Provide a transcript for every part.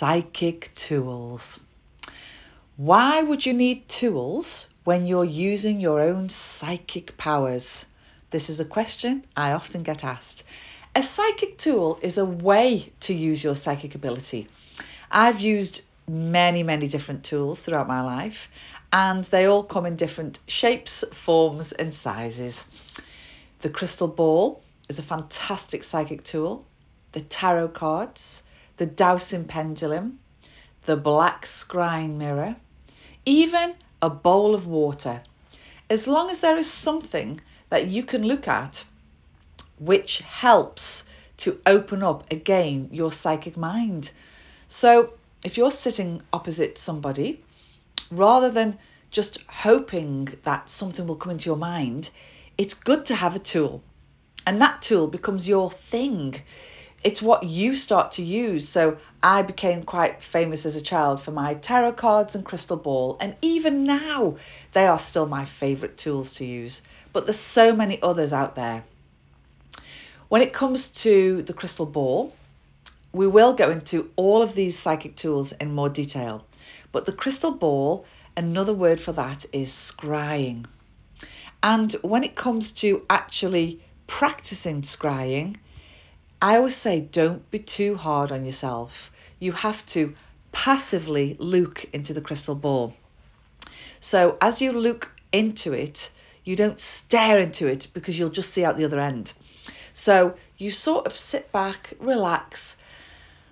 psychic tools. Why would you need tools when you're using your own psychic powers? This is a question I often get asked. A psychic tool is a way to use your psychic ability. I've used many, many different tools throughout my life, and they all come in different shapes, forms, and sizes. The crystal ball is a fantastic psychic tool. The tarot cards, the dowsing pendulum, the black scrying mirror, even a bowl of water. As long as there is something that you can look at which helps to open up again your psychic mind. So, if you're sitting opposite somebody, rather than just hoping that something will come into your mind, it's good to have a tool. And that tool becomes your thing it's what you start to use. So I became quite famous as a child for my tarot cards and crystal ball, and even now they are still my favorite tools to use. But there's so many others out there. When it comes to the crystal ball, we will go into all of these psychic tools in more detail. But the crystal ball, another word for that is scrying. And when it comes to actually practicing scrying, I always say don't be too hard on yourself. You have to passively look into the crystal ball. So as you look into it, you don't stare into it because you'll just see out the other end. So you sort of sit back, relax,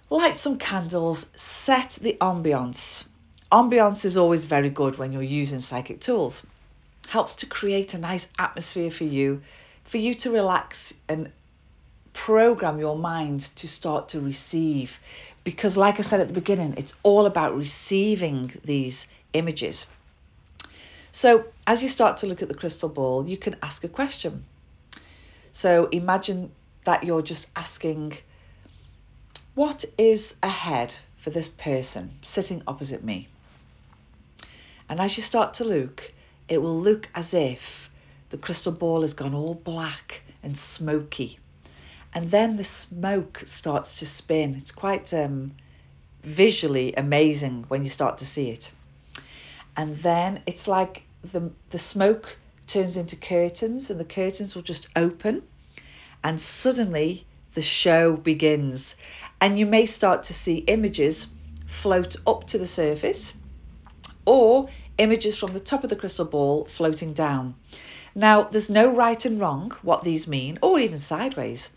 light some candles, set the ambiance. Ambiance is always very good when you're using psychic tools. Helps to create a nice atmosphere for you, for you to relax and program your mind to start to receive. Because, like I said at the beginning, it's all about receiving these images. So, as you start to look at the crystal ball, you can ask a question. So, imagine that you're just asking, What is ahead for this person sitting opposite me? And as you start to look, it will look as if the crystal ball has gone all black and smoky and then the smoke starts to spin. It's quite um, visually amazing when you start to see it. And then it's like the, the smoke turns into curtains, and the curtains will just open, and suddenly the show begins. And you may start to see images float up to the surface, or images from the top of the crystal ball floating down. Now, there's no right and wrong what these mean, or even sideways.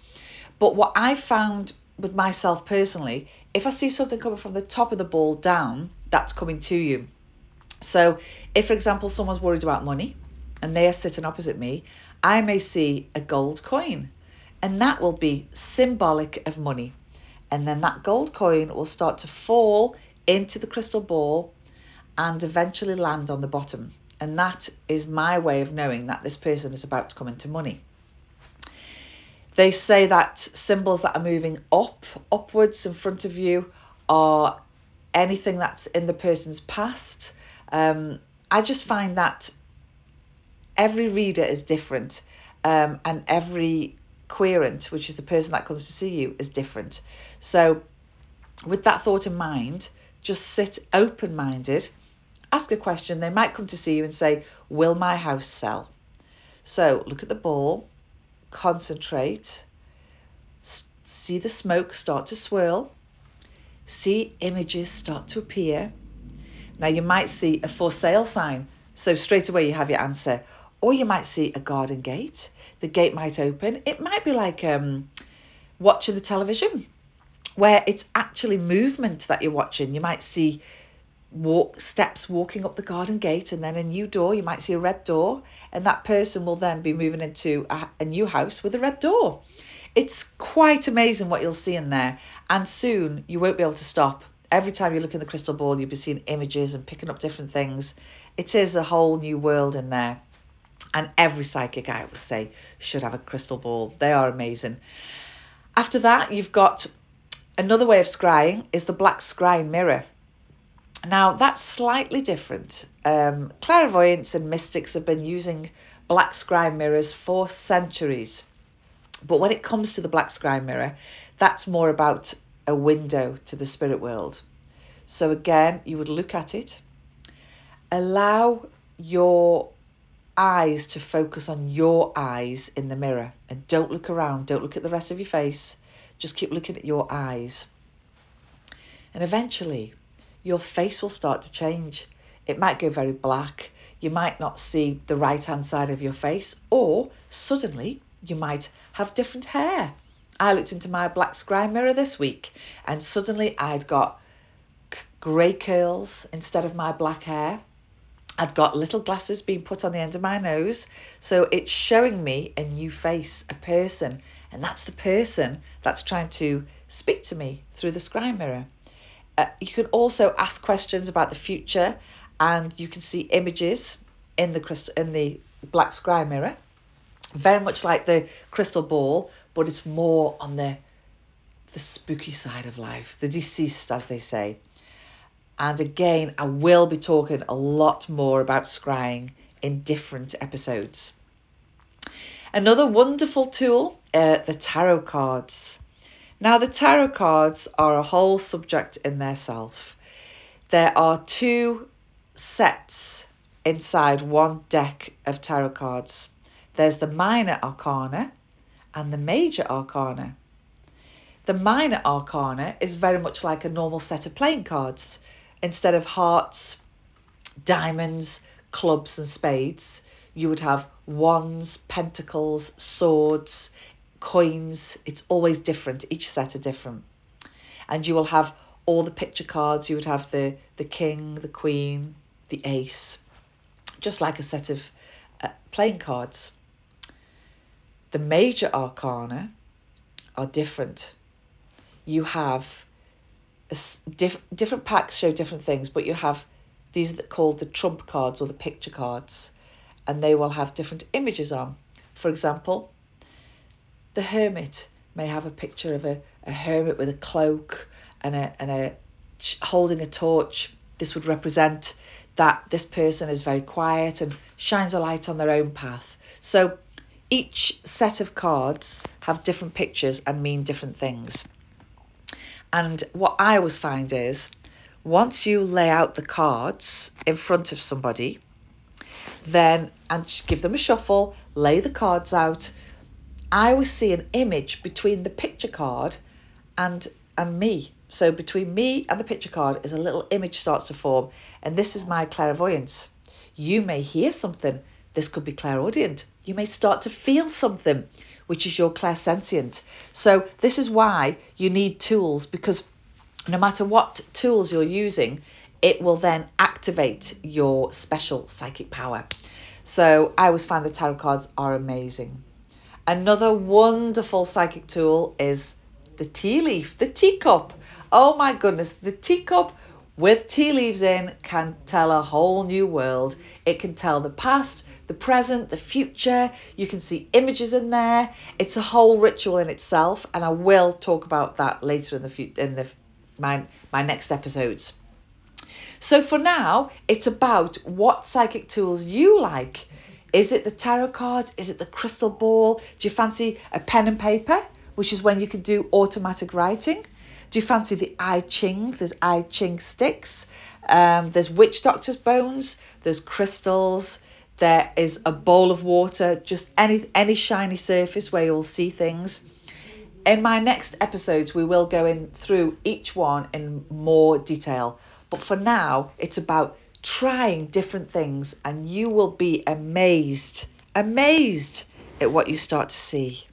But what I found with myself personally, if I see something coming from the top of the ball down, that's coming to you. So, if for example, someone's worried about money and they are sitting opposite me, I may see a gold coin, and that will be symbolic of money. And then that gold coin will start to fall into the crystal ball and eventually land on the bottom. And that is my way of knowing that this person is about to come into money. They say that symbols that are moving up, upwards in front of you, are anything that's in the person's past. Um, I just find that every reader is different, um, and every querent, which is the person that comes to see you, is different. So, with that thought in mind, just sit open minded, ask a question. They might come to see you and say, Will my house sell? So, look at the ball, concentrate, see the smoke start to swirl, see images start to appear. Now, you might see a for sale sign, so straight away you have your answer. Or you might see a garden gate. The gate might open. It might be like um, watching the television, where it's actually movement that you're watching. You might see walk steps walking up the garden gate and then a new door you might see a red door and that person will then be moving into a, a new house with a red door. It's quite amazing what you'll see in there and soon you won't be able to stop. Every time you look in the crystal ball you'll be seeing images and picking up different things. It is a whole new world in there and every psychic i would say should have a crystal ball. They are amazing. After that you've got another way of scrying is the black scrying mirror now, that's slightly different. Um, clairvoyants and mystics have been using black scrying mirrors for centuries. But when it comes to the black scrying mirror, that's more about a window to the spirit world. So again, you would look at it, allow your eyes to focus on your eyes in the mirror and don't look around, don't look at the rest of your face, just keep looking at your eyes. And eventually, your face will start to change. It might go very black, you might not see the right hand side of your face, or suddenly you might have different hair. I looked into my black scry mirror this week and suddenly I'd got grey curls instead of my black hair. I'd got little glasses being put on the end of my nose. So it's showing me a new face, a person. And that's the person that's trying to speak to me through the scry mirror. Uh, you can also ask questions about the future and you can see images in the crystal in the black scry mirror very much like the crystal ball, but it's more on the the spooky side of life, the deceased, as they say. And again, I will be talking a lot more about scrying in different episodes. Another wonderful tool, uh, the tarot cards. Now, the tarot cards are a whole subject in their self. There are two sets inside one deck of tarot cards. There's the minor arcana and the major arcana. The minor arcana is very much like a normal set of playing cards. Instead of hearts, diamonds, clubs, and spades, you would have wands, pentacles, swords, coins. It's always different. Each set are different. And you will have all the picture cards. You would have the, the king, the queen, the ace, just like a set of uh, playing cards. The major arcana are different. You have a diff- different packs show different things, but you have these that called the trump cards or the picture cards, and they will have different images on. For example, the hermit may have a picture of a, a hermit with a cloak and a and a holding a torch. This would represent that this person is very quiet and shines a light on their own path. So each set of cards have different pictures and mean different things. And what I always find is once you lay out the cards in front of somebody, then and give them a shuffle, lay the cards out. I always see an image between the picture card and and me. So between me and the picture card is a little image starts to form, and this is my clairvoyance. You may hear something. This could be clairaudient. You may start to feel something, which is your clairsentient. So, this is why you need tools because no matter what tools you're using, it will then activate your special psychic power. So, I always find the tarot cards are amazing. Another wonderful psychic tool is the tea leaf, the teacup. Oh my goodness, the teacup with tea leaves in can tell a whole new world. It can tell the past, the present, the future. You can see images in there. It's a whole ritual in itself, and I will talk about that later in the fu- in the my my next episodes. So for now, it's about what psychic tools you like. Is it the tarot cards? Is it the crystal ball? Do you fancy a pen and paper, which is when you can do automatic writing? Do you fancy the I Ching? There's I Ching sticks. Um, there's witch doctor's bones. There's crystals. There is a bowl of water. Just any any shiny surface where you'll see things. In my next episodes, we will go in through each one in more detail. But for now, it's about trying different things, and you will be amazed, amazed at what you start to see.